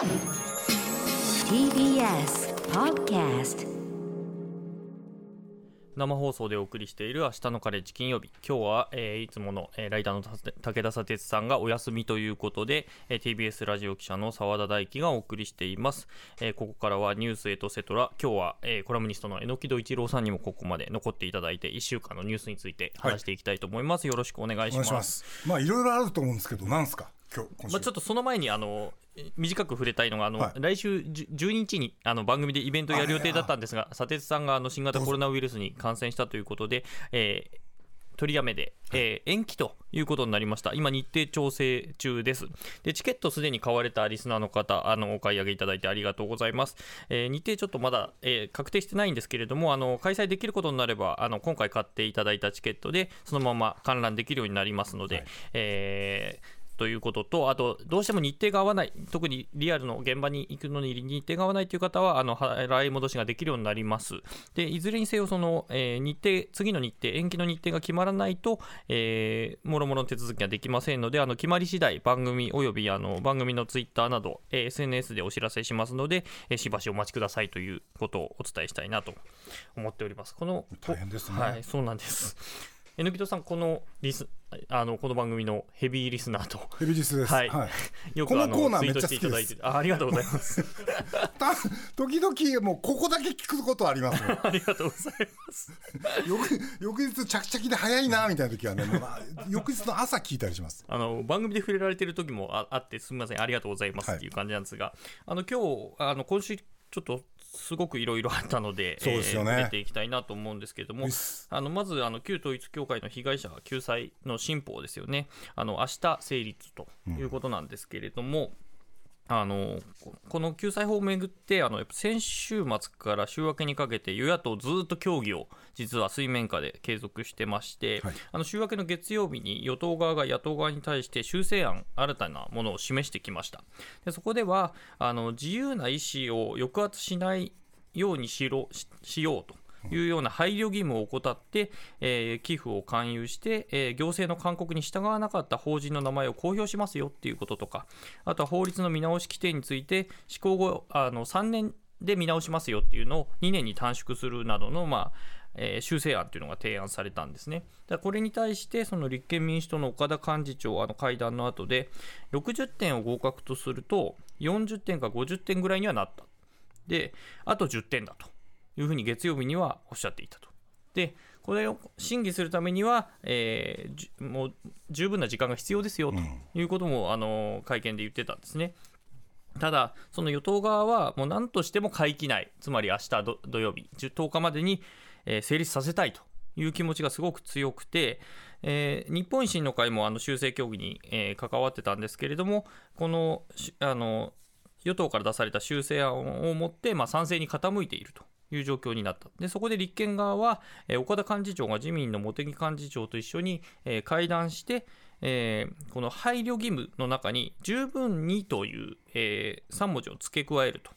TBS Podcast 生放送でお送りしている明日のカレッジ金曜日。今日は、えーいつもの、えーライターのた武田砂鉄さんがお休みということで、えー TBS ラジオ記者の澤田大樹がお送りしています、えーここからはニュースエトセトラ今日は、えーコラムニストの榎戸一郎さんにもここまで残っていただいて1週間のニュースについて話していきたいと思います、よろしくお願いしおます。願いします。まあいろいろあると思うんですけど、なんですか、今日、今週。まあ、ちょっとその前にあのえ短く触れたいのがあの、はい来週じゅ12日にあの番組でイベントをやる予定だったんですが砂鉄さんがあの新型コロナウイルスに感染したということで、えー取りやめで、えー延期ということになりました。今、日程調整中です。で、チケットすでに買われたリスナーの方、あの、お買い上げいただいてありがとうございます。えー日程ちょっとまだ、えー確定してないんですけれども、あの、開催できることになれば、あの、今回買っていただいたチケットで、そのまま観覧できるようになりますので、えーということと、あと、どうしても日程が合わない、特にリアルの現場に行くのに日程が合わないという方は、あの払い戻しができるようになります。で、いずれにせよ、その、えー日程、次の日程、延期の日程が決まらないと、えー、もろもろの手続きができませんので、あの決まり次第、番組およびあの番組のツイッターなど、えー SNS でお知らせしますので、えーしばしお待ちくださいということをお伝えしたいなと思っております。この大変ですねはい、そうなんです。榎戸さん、このリスあのこの番組のヘビーリスナーと、ヘビジスです。はいはい。よくこのコーナーめっちゃしていただいて好きあありがとうございます。た時々もうここだけ聞くことありますね。ありがとうございます。翌翌日チャキチャキで早いなみたいな時はね、もうな翌日の朝聞いたりします。あの番組で触れられてる時もああってすみませんありがとうございますっていう感じなんですが、あの今日あの今週ちょっとすごくいろいろあったので、そうですよねえー触れていきたいなと思うんですけれどもあのまずあの旧統一教会の被害者救済の新法ですよね。あの明日成立ということなんですけれども。あのここの救済法をめぐってあのやっぱ先週末から週明けにかけて与野党ずっと協議を実は水面下で継続してまして、はい。あの週明けの月曜日に与党側が野党側に対して修正案新たなものを示してきました。でそこではあの自由な意思を抑圧しないようにしろししようというような配慮義務を怠って、えー寄付を勧誘して、えー行政の勧告に従わなかった法人の名前を公表しますよっていうこととか、あとは法律の見直し規定について、施行後あの3年で見直しますよっていうのを2年に短縮するなどの、まあえー修正案というのが提案されたんですね。だこれに対して、その立憲民主党の岡田幹事長、あの会談の後で、60点を合格とすると、40点か50点ぐらいにはなった。で、あと10点だというふうに月曜日にはおっしゃっていたと。で、これを審議するためには、えーじもう十分な時間が必要ですよということも、あの会見で言ってたんですね。ただ、その与党側は、もう何としても会期内、つまり明日土土曜日、10 10日までに、えー成立させたいという気持ちがすごく強くて、えー日本維新の会もあの修正協議に、えー関わってたんですけれども、このしあの与党から出された修正案をもって、まあ、賛成に傾いているという状況になった。で、そこで立憲側は、えー岡田幹事長が自民の茂木幹事長と一緒に、えー会談して、えーこの配慮義務の中に十分にという、え3文字を付け加えると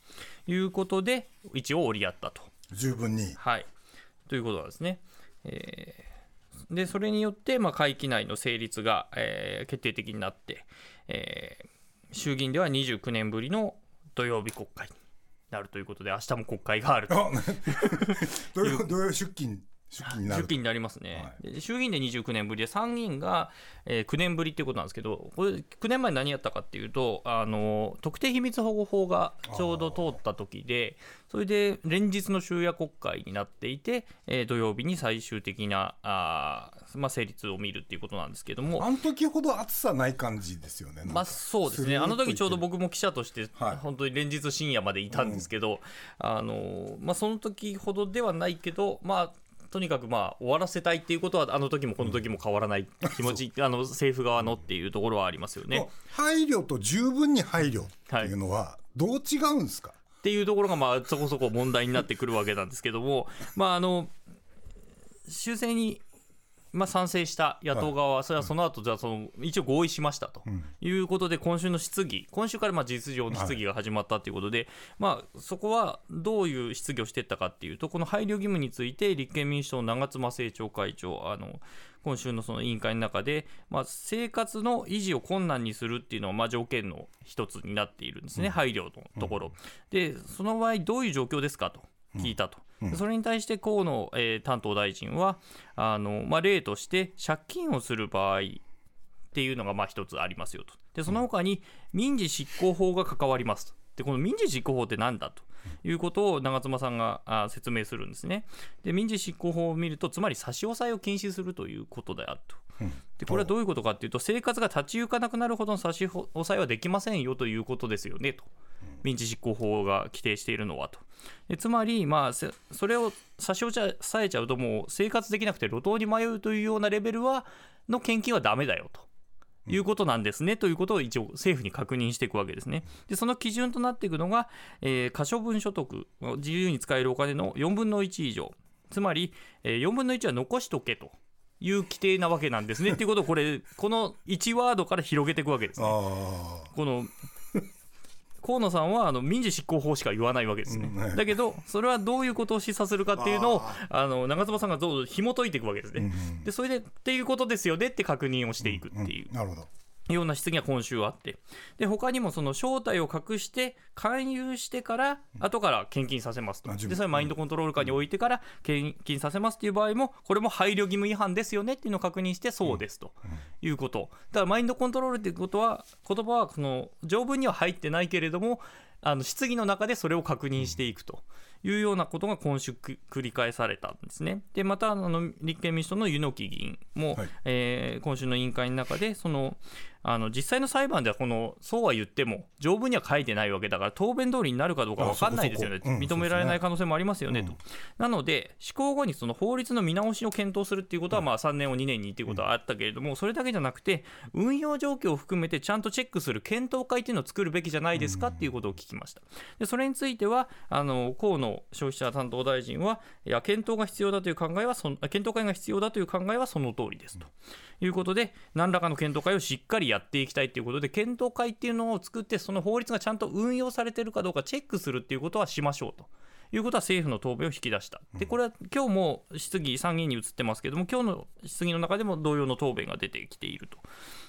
いうことで、一応折り合ったと。十分に。はい。ということなんですね。えーで、それによって、まあ、会期内の成立が、えー決定的になって、えー衆議院では29年ぶりの土曜日国会になるということで、明日も国会があると。あ、土曜土曜出勤、出勤になる。出勤になりますね、はで衆議院で29年ぶりで、参議院が、えー9年ぶりっていうことなんですけど、これ、9年前に何やったかっていうと、あの特定秘密保護法がちょうど通った時で、それで連日の終夜国会になっていて、えー土曜日に最終的なあー、まあ、成立を見るっていうことなんですけども。あの時ほど暑さない感じですよね。まあそうですね、あの時ちょうど僕も記者として、はい。本当に連日深夜までいたんですけど、あのまあ、その時ほどではないけど、まあ、とにかくまあ終わらせたいっていうことは、あの時もこの時も変わらない気持ち、あの政府側のっていうところはありますよね。配慮と十分に配慮っていうのは、どう違うんですか？っていうところが、まあ、そこそこ問題になってくるわけなんですけども、まあ、あの、修正に、まあ、賛成した野党側は、それはその後、じゃあ、その、一応合意しましたと。いうことで、今週の質疑、今週からまあ事実上の質疑が始まったということで、まあ、そこはどういう質疑をしていったかっていうと、この配慮義務について、立憲民主党の長妻政調会長、あの、今週のその委員会の中で、まあ、生活の維持を困難にするっていうのはまあ条件の一つになっているんですね、配慮のところ。で、その場合、どういう状況ですかと聞いたと。それに対して河野、えー担当大臣はあの、まあ、例として借金をする場合っていうのがまあ一つありますよと。で、その他に民事執行法が関わりますと。で、この民事執行法って何だということを長妻さんがあ説明するんですね。で、民事執行法を見ると、つまり差し押さえを禁止するということであると。で、これはどういうことかっていうと、生活が立ち行かなくなるほどの差し押さえはできませんよということですよねと。民事執行法が規定しているのはと。でつまり、まあ、せそれを差し押さえちゃうと、もう生活できなくて路頭に迷うというようなレベルはの献金はダメだよと。いうことなんですね、ということを一応政府に確認していくわけですね。で、その基準となっていくのが、えー可処分所得、自由に使えるお金の4分の1以上。つまり、えー4分の1は残しとけという規定なわけなんですね。っていうことを、これ、この1ワードから広げていくわけですね。あこの河野さんはあの民事執行法しか言わないわけですね、うんね。だけどそれはどういうことを示唆するかっていうのをあの長妻さんがどうぞ紐解いていくわけですね、でそれでっていうことですよねって確認をしていくっていう。あ、なるほど。ような質疑が今週あって。で他にもその正体を隠して勧誘してから後から献金させますと。でそれマインドコントロール下に置いてから献金させますっていう場合もこれも配慮義務違反ですよねっていうのを確認してそうですと。いうこと。だからマインドコントロールっていうことは言葉はその条文には入ってないけれどもあの質疑の中でそれを確認していくと。いうようなことが今週く繰り返されたんですね。でまたあの立憲民主党の柚木議員も、はい。えー今週の委員会の中でそのあの実際の裁判ではこのそうは言っても条文には書いてないわけだから答弁通りになるかどうか分かんないですよねうん認められない可能性もありますよね。うんと。なので施行後にその法律の見直しを検討するっていうことはまあ3年を2年にっていうことはあったけれどもそれだけじゃなくて運用状況を含めてちゃんとチェックする検討会っていうのを作るべきじゃないですかっていうことを聞きました。でそれについてはあの河野消費者担当大臣はいや検討が必要だという考えはその検討会が必要だという考えはその通りですということで何らかの検討会をしっかりやっていきたいということで検討会っていうのを作ってその法律がちゃんと運用されているかどうかチェックするっていうことはしましょうと。いうことは政府の答弁を引き出した。で、これは今日も質疑、参議院に移ってますけども、今日の質疑の中でも同様の答弁が出てきていると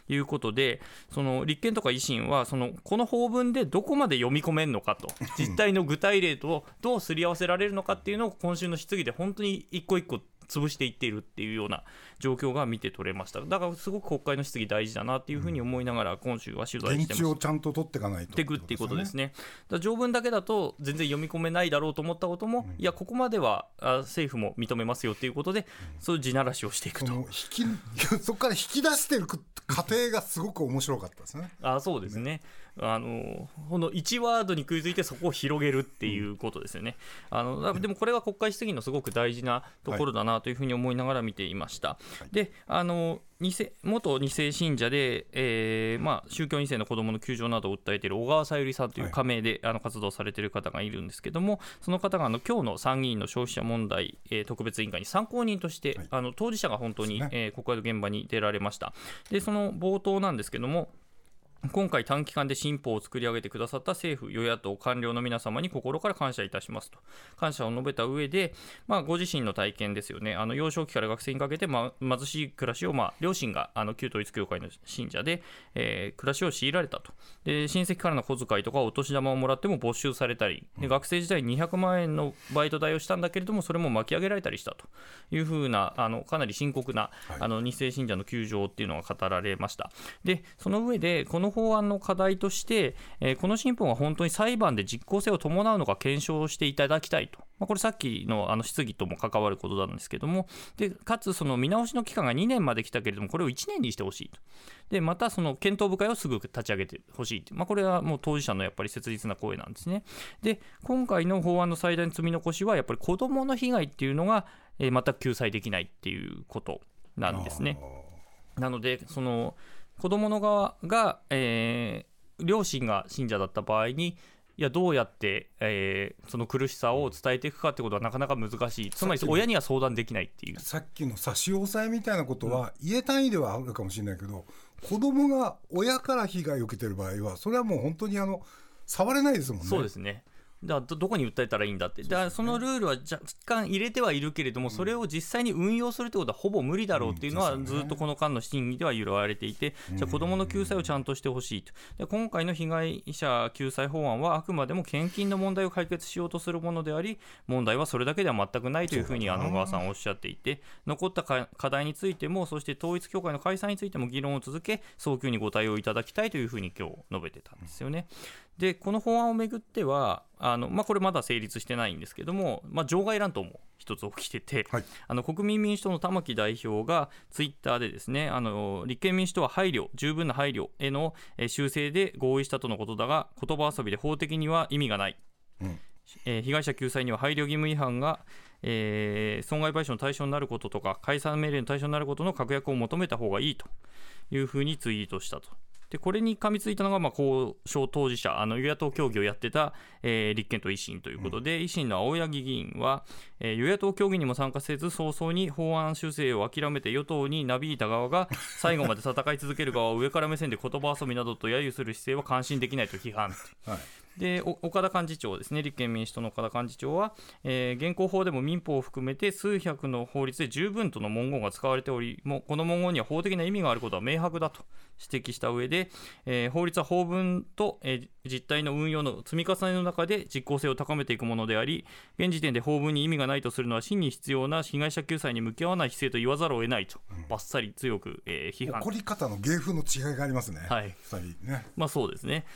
いうことで、その立憲とか維新は、そのこの法文でどこまで読み込めるのかと、実態の具体例とどうすり合わせられるのかっていうのを、今週の質疑で本当に一個一個潰していっているっていうような状況が見て取れました。だからすごく国会の質疑大事だなっていうふうに思いながら、今週は取材してます現地。をちゃんと取っていかないと。っていくっていうことですね。条文だけだと全然読み込めないだろうと思ったことも、いや、ここまではあ政府も認めますよっていうことで、そういう地ならしをしていくと。その引き そこから引き出していく過程がすごく面白かったですね。あそうですね。あのこの1ワードに食いついてそこを広げるっていうことですよね。あのだでもこれは国会質疑のすごく大事なところだなというふうに思いながら見ていました。であの二世元2世信者で、えーまあ、宗教2世の子どもの救助などを訴えている小川さゆりさんという仮名で、あの活動されている方がいるんですけどもその方があの今日の参議院の消費者問題、えー特別委員会に参考人として、あの当事者が本当に、えー国会の現場に出られました。でその冒頭なんですけども今回短期間で新法を作り上げてくださった政府、与野党、官僚の皆様に心から感謝いたしますと。感謝を述べた上で、まあ、ご自身の体験ですよね。あの幼少期から学生にかけて、まあ、貧しい暮らしを、まあ、両親があの旧統一教会の信者で、えー暮らしを強いられたと。で、親戚からの小遣いとかお年玉をもらっても没収されたり、で学生時代に200万円のバイト代をしたんだけれども、それも巻き上げられたりしたというふうな、あのかなり深刻な、あの二世信者の窮状っていうのが語られました。で、その上で、この法案の課題として、えーこの新法が本当に裁判で実効性を伴うのか検証していただきたいと。まあ、これさっきのあの質疑とも関わることなんですけども、でかつその見直しの期間が2年まで来たけれども、これを1年にしてほしいと。で、またその検討部会をすぐ立ち上げてほしいと。まあ、これはもう当事者のやっぱり切実な声なんですね。で、今回の法案の最大の積み残しは、やっぱり子どもの被害っていうのが、えー全く救済できないっていうことなんですね。なので、その子供の側が、えー両親が信者だった場合に、いやどうやって、えーその苦しさを伝えていくかってことはなかなか難しい、つまり親には相談できないっていう。さっきの差し押さえみたいなことは、家単位ではあるかもしれないけど子供が親から被害を受けてる場合はそれはもう本当にあの触れないですもんね。そうですねだどどこに訴えたらいいんだって、だからそのルールは若干入れてはいるけれども、それを実際に運用するってことはほぼ無理だろうっていうのは、ずっとこの間の審議では言われていて、じゃあ、子どもの救済をちゃんとしてほしいと。で、今回の被害者救済法案は、あくまでも献金の問題を解決しようとするものであり、問題はそれだけでは全くないというふうに、あの小川さんはおっしゃっていて、残ったか課題についても、そして統一教会の解散についても議論を続け、早急にご対応いただきたいというふうに今日述べてたんですよね。でこの法案をめぐってはあの、まあ、これまだ成立してないんですけども、まあ、場外乱闘も一つ起きてて、はい。あの国民民主党の玉木代表がツイッターでですねあの立憲民主党は配慮十分な配慮へのえー修正で合意したとのことだが言葉遊びで法的には意味がない、うん。えー被害者救済には配慮義務違反が、えー損害賠償の対象になることとか解散命令の対象になることの確約を求めた方がいいというふうにツイートしたと。でこれに噛みついたのが、まあ、交渉当事者、あの与野党協議をやってた、えー立憲と維新ということで、維新の青柳議員は、えー与野党協議にも参加せず、早々に法案修正を諦めて、与党になびいた側が、最後まで戦い続ける側を上から目線で言葉遊びなどと揶揄する姿勢は感心できないと批判。はいでお岡田幹事長ですね、立憲民主党の岡田幹事長は、えー現行法でも民法を含めて数百の法律で十分との文言が使われており、もうこの文言には法的な意味があることは明白だと指摘した上で、えー法律は法文と、えー実態の運用の積み重ねの中で実効性を高めていくものであり、現時点で法文に意味がないとするのは真に必要な被害者救済に向き合わない姿勢と言わざるを得ないと、ばっさり強く、えー批判。怒り方の芸風の違いがありますね、はい。二人ね。まあそうですね。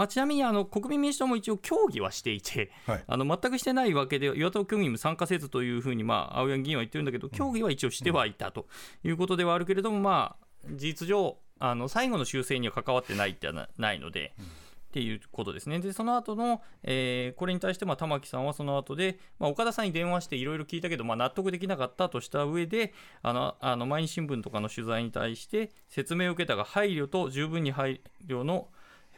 まあ、ちなみにあの国民民主党も一応協議はしていて、はいあの全くしてないわけで、与野党協議にも参加せずというふうに、まあ、青柳議員は言ってるんだけど、協議は一応してはいたということではあるけれども、まあ、事実上、あの最後の修正には関わってないってないので。っていうことですね。で、その後の、えーこれに対して、まあ、玉木さんはその後で、まあ、岡田さんに電話していろいろ聞いたけど、まあ、納得できなかったとした上で、あの、あの毎日新聞とかの取材に対して説明を受けたが、配慮と十分に配慮の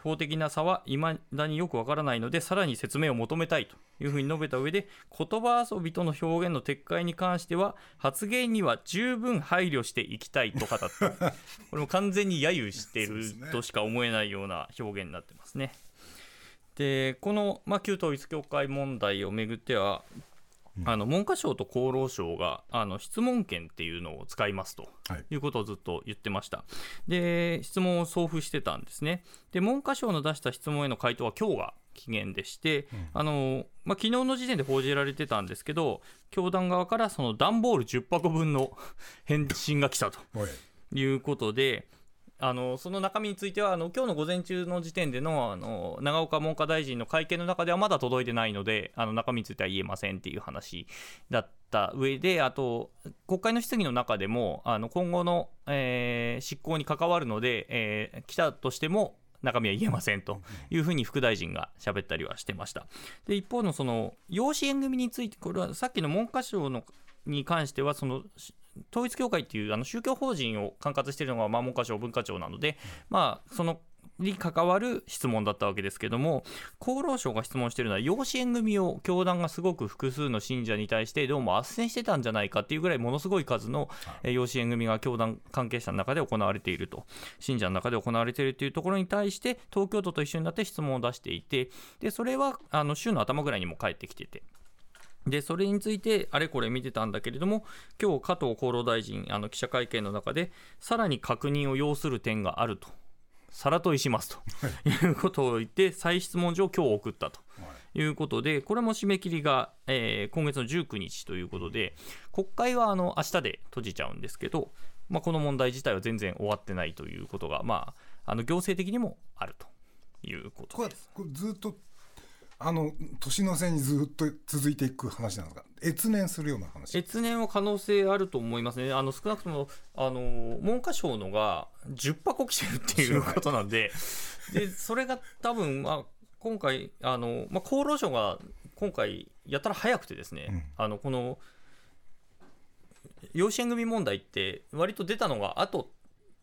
法的な差はいまだによくわからないので、さらに説明を求めたいというふうに述べた上で、言葉遊びとの表現の撤回に関しては、発言には十分配慮していきたいと語った。これも完全に揶揄しているとしか思えないような表現になってますね。で、この、まあ、旧統一教会問題をめぐっては、あの文科省と厚労省があの質問権っていうのを使いますとはいいうことをずっと言ってました。で、質問を送付してたんですね。で、文科省の出した質問への回答は今日が期限でして、あのまあ、昨日の時点で報じられてたんですけど、教団側からその段ボール10箱分の 返信が来たと。いうことで、あのその中身についてはあの今日の午前中の時点でのあの長岡文科大臣の会見の中ではまだ届いてないのであの中身については言えませんっていう話だった上であと国会の質疑の中でもあの今後の、えー執行に関わるので、えー来たとしても中身は言えませんというふうに副大臣が喋ったりはしてました。で一方のその養子縁組についてこれはさっきの文科省のに関してはそのし統一教会っていうあの宗教法人を管轄しているのがまあ文科省文化庁なので、まあ、そのに関わる質問だったわけですけども厚労省が質問しているのは養子縁組を教団がすごく複数の信者に対してどうも斡旋してたんじゃないかっていうぐらいものすごい数のえー養子縁組が教団関係者の中で行われていると信者の中で行われているというところに対して東京都と一緒になって質問を出していてでそれはあの週の頭ぐらいにも返ってきててでそれについてあれこれ見てたんだけれども今日加藤厚労大臣あの記者会見の中でさらに確認を要する点があると。さら問いしますと。い。うことを言って再質問状を今日送ったと。い。うことでこれも締め切りが、えー今月の19日ということで国会はあの明日で閉じちゃうんですけど、まあ、この問題自体は全然終わってないということが、まあ、あの行政的にもあるということです。これずっとあの年の瀬にずっと続いていく話なんですか？越年するような話。越年は可能性あると思いますね、あの少なくともあの文科省のが10箱来てるっていうことなんで、でそれが多分、まあ、今回あの、まあ、厚労省が今回、やたら早くてですね、あのこの養子縁組問題って、割と出たのが後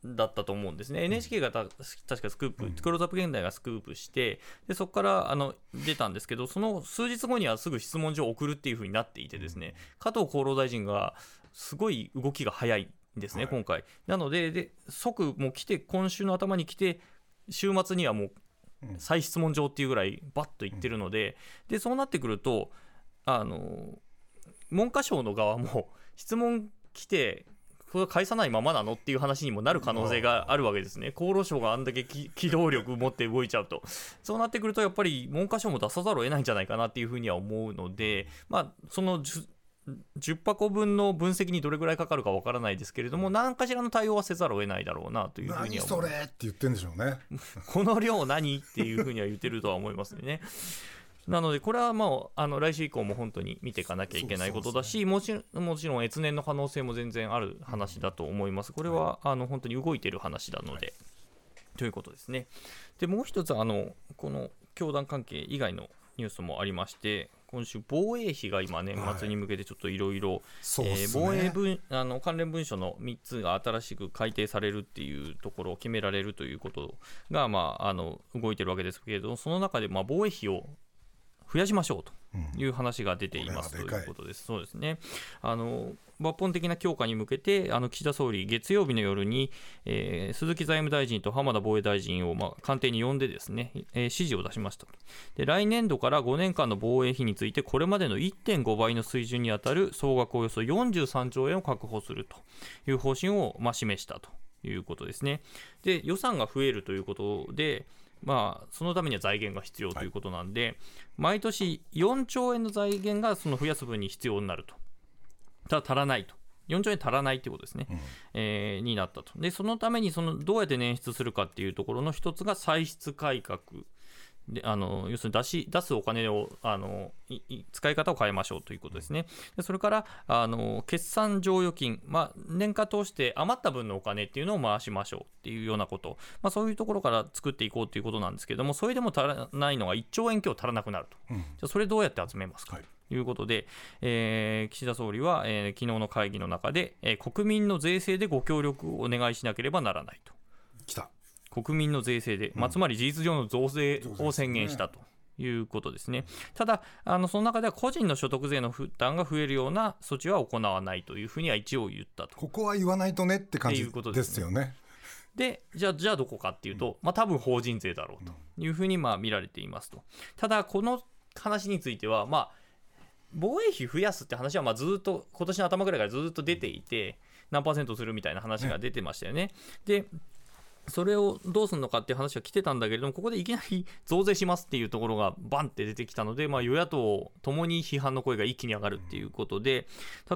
だったと思うんですね、NHK がた確かスクープ、クローズアップ現代がスクープして、でそこからあの出たんですけど、その数日後にはすぐ質問状を送るっていう風になっていて、ですね加藤厚労大臣がすごい動きが早いんですね、はい。今回。なのでで、即もう来て、今週の頭に来て、週末にはもう再質問状っていうぐらいバッと言ってるので,、でそうなってくるとあの文科省の側も質問来てこれ返さないままなのっていう話にもなる可能性があるわけですね、厚労省があんだけ機機動力持って動いちゃうと、そうなってくると、やっぱり文科省も出さざるを得ないんじゃないかなっていうふうには思うので、まあ、その10 10箱分の分析にどれぐらいかかるかわからないですけれども、何かしらの対応はせざるを得ないだろうなというふうに何は思そうれって言ってんでしょうね。この量何っていうふうには言ってるとは思いますね。なので、これはまあ、あの来週以降も本当に見ていかなきゃいけないことだし、もちろん、もちろん越年の可能性も全然ある話だと思います。これは、あの本当に動いている話なので、ということですね。で、もう一つ、あのこの教団関係以外のニュースもありまして、今週、防衛費が今、年末に向けてちょっといろいろ、防衛文あの関連文書の3つが新しく改定されるっていうところを決められるということが、まあ、あの動いてるわけですけれども、その中でまあ防衛費を増やしましょうという話が出ています、ことれはでかいいうことです。そうですねあの抜本的な強化に向けて、あの岸田総理、月曜日の夜に、えー鈴木財務大臣と浜田防衛大臣を、まあ、官邸に呼んでですね、えー指示を出しましたとで。来年度から5年間の防衛費について、これまでの1.5倍の水準に当たる総額およそ43兆円を確保するという方針を、まあ、示したということですね。で、予算が増えるということで、まあ、そのためには財源が必要ということなんで、毎年4兆円の財源がその増やす分に必要になると。ただ足らないと。4兆円足らないということですね、えーになったと。で、そのためにそのどうやって捻出するかっていうところの一つが歳出改革。であの要するに出し出すお金をあの使い方を変えましょうということですね。でそれからあの決算剰余金、まあ、年間通して余った分のお金っていうのを回しましょうっていうようなこと、まあ、そういうところから作っていこうということなんですけれども、それでも足らないのが1兆円強足らなくなると。じゃあそれどうやって集めますか、はいということで、えー岸田総理は、えー昨日の会議の中で、えー国民の税制でご協力をお願いしなければならないと。来た。国民の税制で、まあ、つまり事実上の増税を宣言したと。いうことですねただあの、その中では個人の所得税の負担が増えるような措置は行わないというふうには一応言ったと。ここは言わないとねって感じっていうことでですよね。で、じゃあ、じゃあどこかっていうと、まあ多分法人税だろうというふうにまあ見られていますと。ただ、この話については、まあ、防衛費増やすって話はまあずっと、今年の頭ぐらいからずっと出ていて、何パーセントするみたいな話が出てましたよね。で、それをどうするのかっていう話は来てたんだけれども、ここでいきなり増税しますっていうところがバンって出てきたので、まあ、与野党ともに批判の声が一気に上がるっていうことで、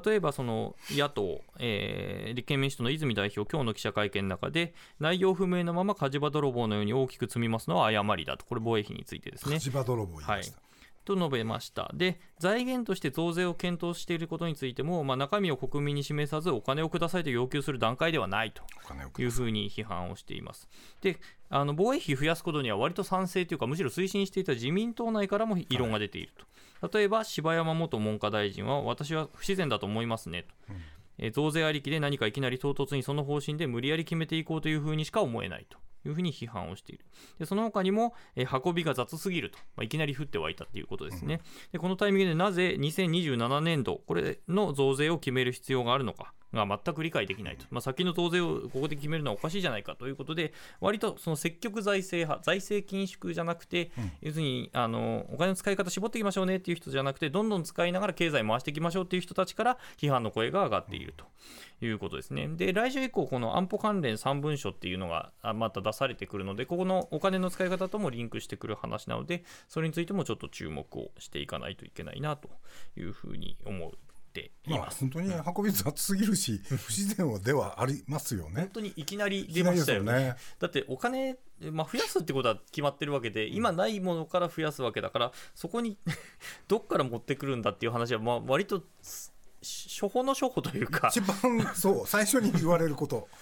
例えばその野党、えー立憲民主党の泉代表、今日の記者会見の中で、内容不明のまま火事場泥棒のように大きく積みますのは誤りだと、これ、防衛費についてですね。火事場泥棒言いました。と述べました。で、財源として増税を検討していることについても、まあ、中身を国民に示さず、お金をくださいと要求する段階ではないと。いうふうに批判をしています。で、あの防衛費増やすことには割と賛成というか、むしろ推進していた自民党内からも異論が出ていると。例えば、柴山元文科大臣は、私は不自然だと思いますねと。えー増税ありきで何かいきなり唐突にその方針で無理やり決めていこうというふうにしか思えないというふうに批判をしている。でその他にも、えー運びが雑すぎると、まあ、いきなり降ってはいたということですね。でこのタイミングでなぜ2027年度、これの増税を決める必要があるのかが全く理解できないと、まあ、先の増税をここで決めるのはおかしいじゃないかと。いうことで、割とその積極財政派、財政緊縮じゃなくて、要するにあのお金の使い方絞っていきましょうねっていう人じゃなくて、どんどん使いながら経済回していきましょうっていう人たちから批判の声が上がっているということですね。で、来週以降、この安保関連3文書っていうのがあまた出されてくるので、ここのお金の使い方ともリンクしてくる話なので、それについてもちょっと注目をしていかないといけないなというふうに思っていまあ。本当に運び雑すぎるし、不自然ではありますよね本。当にいきなり出ましたよね。よねだってお金、まあ、増やすってことは決まってるわけで、今ないものから増やすわけだから、そこに どっから持ってくるんだっていう話は、まあ、割とし初歩の初歩というか、一番そう最初に言われること。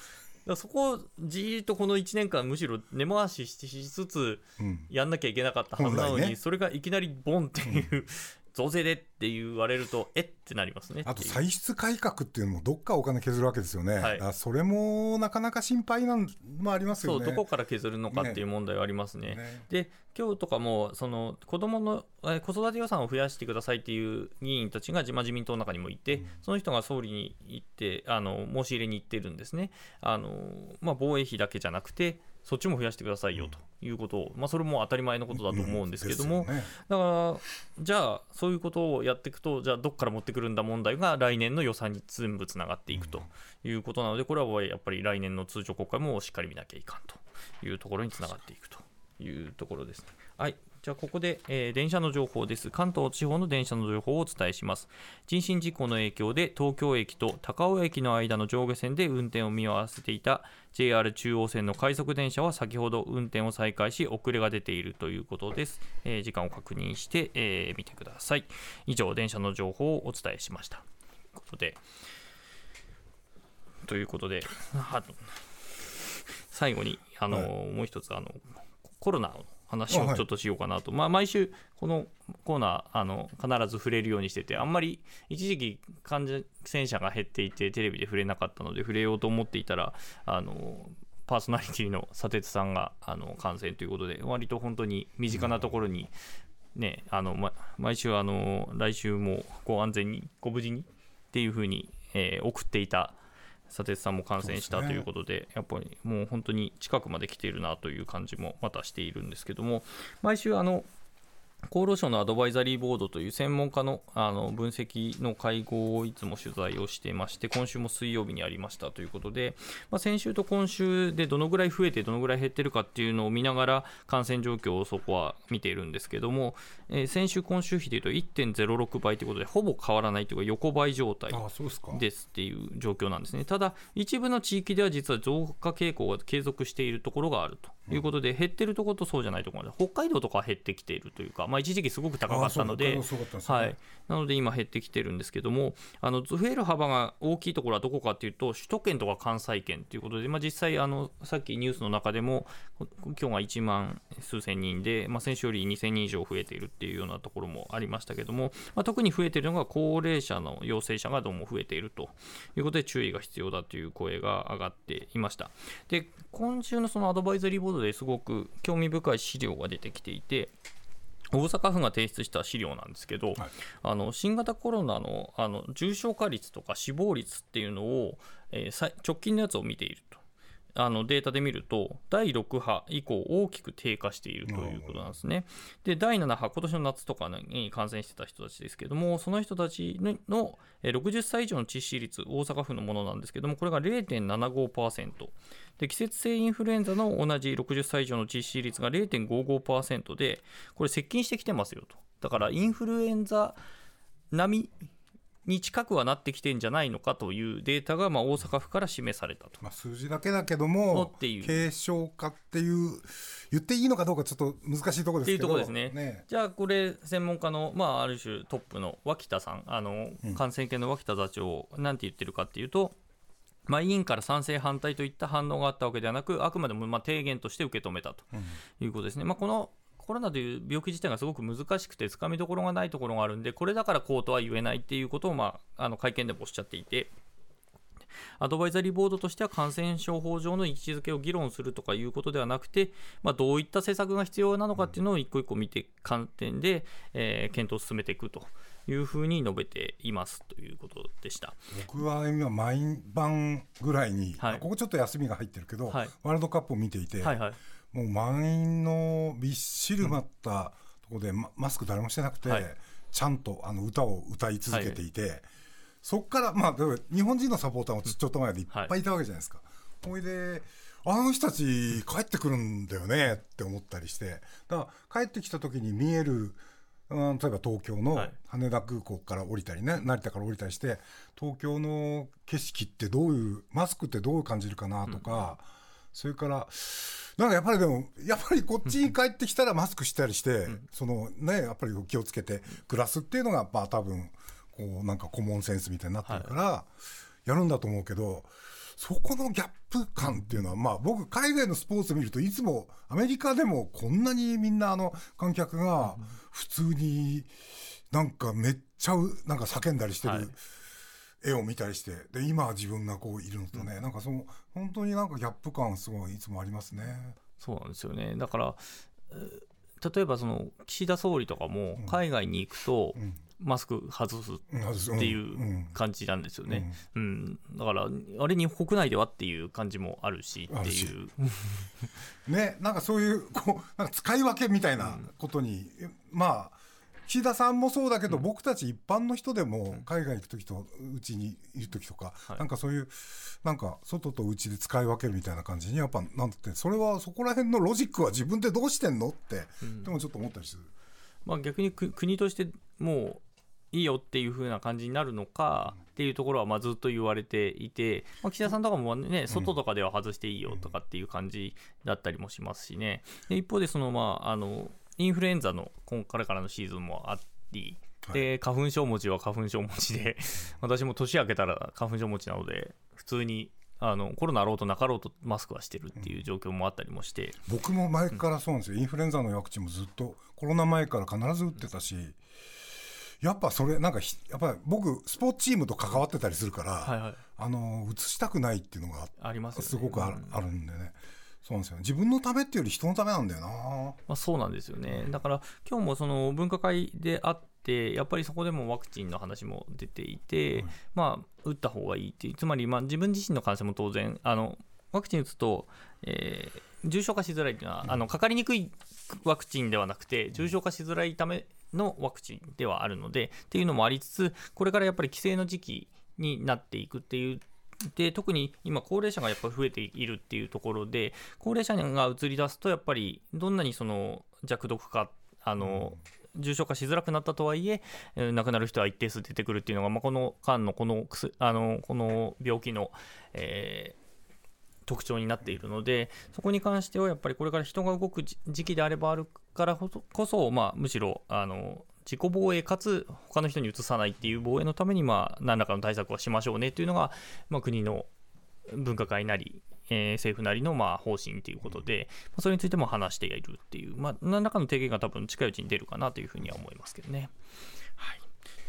だそこをじーっとこの1年間、むしろ根回しししつつ、うん。やんなきゃいけなかったはずなのに、それがいきなりボンっていう、増税でって言われると、えってなりますね。あと歳出改革っていうのもどっかお金削るわけですよね。はいそれもなかなか心配なんもありますそう、よね。どこから削るのかっていう問題はありますね。ねで、今日とかも、その子供のえー子育て予算を増やしてくださいっていう議員たちが、まあ自民党の中にもいて、その人が総理に行って、あの申し入れに行ってるんですね。あのまあ、防衛費だけじゃなくて、そっちも増やしてくださいよということを、まあ、それも当たり前のことだと思うんですけども、だからじゃあそういうことをやっていくとじゃあどっから持ってくるんだ問題が来年の予算に全部つながっていくということなのでこれはやっぱり来年の通常国会もしっかり見なきゃいかんというところにつながっていくというところですね。はいじゃあここで、えー電車の情報です。関東地方の電車の情報をお伝えします。人身事故の影響で東京駅と高尾駅の間の上下線で運転を見合わせていた JR 中央線の快速電車は先ほど運転を再開し遅れが出ているということです。えー時間を確認して、えー見てください。以上、電車の情報をお伝えしました。ということで、ということで、あ最後にあの、はいもう一つあのコロナの話あはい。をちょっとしようかなと、まあ、毎週このコーナーあの必ず触れるようにしててあんまり一時期感染者が減っていてテレビで触れなかったので触れようと思っていたらあのパーソナリティの佐哲さんがあの感染ということで割と本当に身近なところに、ね、あのま毎週あの来週もご安全にご無事にっていうふうに、えー送っていた佐哲さんも感染したということでやっぱりもう本当に近くまで来ているなという感じもまたしているんですけども毎週あの厚労省のアドバイザリーボードという専門家のあの分析の会合をいつも取材をしていまして、今週も水曜日にありましたということで、まあ、先週と今週でどのぐらい増えて、どのぐらい減ってるかっていうのを見ながら、感染状況をそこは見ているんですけども、えー先週、今週比でいうと1.06倍ということで、ほぼ変わらないというか、横ばい状態ですっていう状況なんですね。ただ、一部の地域では実は増加傾向が継続しているところがあるということで、減ってるところとそうじゃないところで、北海道とかは減ってきているというか、まあ、一時期すごく高かったのではい、なので今減ってきてるんですけども、あの増える幅が大きいところはどこかというと、首都圏とか関西圏ということで、まあ、実際あの、さっきニュースの中でも、こ今日が1万数千人で、まあ、先週より2000人以上増えているっていうようなところもありましたけども、まあ、特に増えているのが高齢者の陽性者がどうも増えているということで、注意が必要だという声が上がっていました。で、今週のそのアドバイザリーボードですごく興味深い資料が出てきていて、大阪府が提出した資料なんですけど、あの新型コロナのあの重症化率とか死亡率っていうのを、えー直近のやつを見ていると。あのデータで見ると、第6波以降、大きく低下しているということなんですね。で、第7波、今年の夏とかに感染してた人たちですけれども、その人たちの60歳以上の致死率、大阪府のものなんですけれども、これが0.75%。で季節性インフルエンザの同じ60歳以上の致死率が0.55%で、これ、接近してきてますよと。だから、インフルエンザ並みに近くはなってきてんじゃないのかというデータが、まあ、大阪府から示されたと。まあ、数字だけだけどおもっていう。軽症化っていう言っていいのかどうかちょっと難しいところですけど。っていうところですね。じゃあこれ専門家の、まあ、ある種トップの脇田さんあの感染研の脇田座長なんて言ってるかっていうと、まあ、委員から賛成反対といった反応があったわけではなくあくまでもまあ提言として受け止めたということですね。まあ、このコロナという病気自体がすごく難しくてつかみどころがないところがあるんでこれだからこうとは言えないっていうことを、まあ、あの会見でもおっしゃっていて。アドバイザリーボードとしては感染症法上の位置づけを議論するとかいうことではなくて、まあ、どういった施策が必要なのかっていうのを一個一個見て観点で、えー検討を進めていくというふうに述べていますということでした。僕は今毎晩ぐらいに、はい。ここちょっと休みが入ってるけど、はい。ワールドカップを見ていて、はいはいもう満員のびっしり埋まったところで、ママスク誰もしてなくて、はい。ちゃんとあの歌を歌い続けていて、そこから、まあ、日本人のサポーターもちょっと前でいっぱいいたわけじゃないですか。ほいであの人たち帰ってくるんだよねって思ったりして。だから帰ってきた時に見えるうん例えば東京のはい。羽田空港から降りたりね成田から降りたりして東京の景色ってどういうマスクってどう感じるかなとか、それからなんかやっぱりでもやっぱりこっちに帰ってきたらマスクしたりして、そのねやっぱり気をつけて暮らすっていうのがまあ多分こうなんかコモンセンスみたいになってるから、やるんだと思うけどそこのギャップ感っていうのはまあ僕海外のスポーツ見るといつもアメリカでもこんなにみんなあの観客が普通になんかめっちゃうなんか叫んだりしてる、はい絵を見たりしてで今は自分がこういるのとね、なんかその本当になんかギャップ感すごいいつもありますね。そうなんですよね。だから、えー例えばその岸田総理とかも海外に行くと、マスク外すうんっていう感じなんですよね。うん、だからあれに国内ではっていう感じもあるしっていう。ねなんかそういうこうなんか使い分けみたいなことに、まあ岸田さんもそうだけど、僕たち一般の人でも海外行く時とうちにいる時とか、はい。なんかそういうなんか外とうちで使い分けるみたいな感じにやっぱなんだってそれはそこら辺のロジックは自分でどうしてんのって、でもちょっと思ったりする。まあ、逆にく国としてもういいよっていう風な感じになるのかっていうところはまあずっと言われていて、まあ、岸田さんとかもね外とかでは外していいよとかっていう感じだったりもしますしね。で一方でそのまああのインフルエンザの今からからのシーズンもありで花粉症持ちは花粉症持ちで 私も年明けたら花粉症持ちなので普通にあのコロナあろうとなかろうとマスクはしてるっていう状況もあったりもして、僕も前からそうなんですよ、インフルエンザのワクチンもずっとコロナ前から必ず打ってたし、やっぱそれなんかひやっぱり僕スポーツチームと関わってたりするから、はいはい。あの移したくないっていうのがありますよね。すごくある,、あるんでねそうなんですよ。ね自分のためっていうより人のためなんだよな。まあ、そうなんですよね。だから今日もその分科会であって、やっぱりそこでもワクチンの話も出ていて、まあ、打った方がいいっていう、つまりまあ自分自身の感染も当然、あのワクチン打つと、えー重症化しづらいっていうのは、あのかかりにくいワクチンではなくて、重症化しづらいためのワクチンではあるので、っていうのもありつつ、これからやっぱり規制の時期になっていくっていうで特に今、高齢者がやっぱり増えているっていうところで、高齢者が移り出すと、やっぱりどんなにその弱毒化、あの重症化しづらくなったとはいえ、亡くなる人は一定数出てくるっていうのが、まあ、この間のこのあのこの病気の、えー特徴になっているので、そこに関してはやっぱりこれから人が動く時期であればあるから、こそまあ、むしろあの自己防衛かつ他の人にうつさないっていう防衛のために、まあ、何らかの対策はしましょうねっていうのが、まあ、国の分科会なり、えー政府なりのまあ方針ということで、まあそれについても話しているっていう、まあ、何らかの提言が多分近いうちに出るかなというふうには思いますけどね。はい、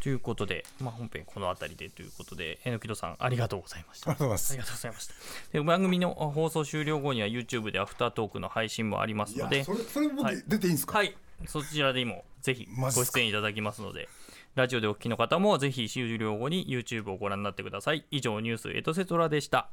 ということで、まあ、本編この辺りでということで、えのきどさんありがとうございました。ありがとうございました。で番組の放送終了後には YouTube でアフタートークの配信もありますので、それそれ僕、はい出ていいんですか、はい、そちらでもぜひご出演いただきますので、ラジオでお聞きの方もぜひ終了後に YouTube をご覧になってください。以上、ニュースエトセトラでした。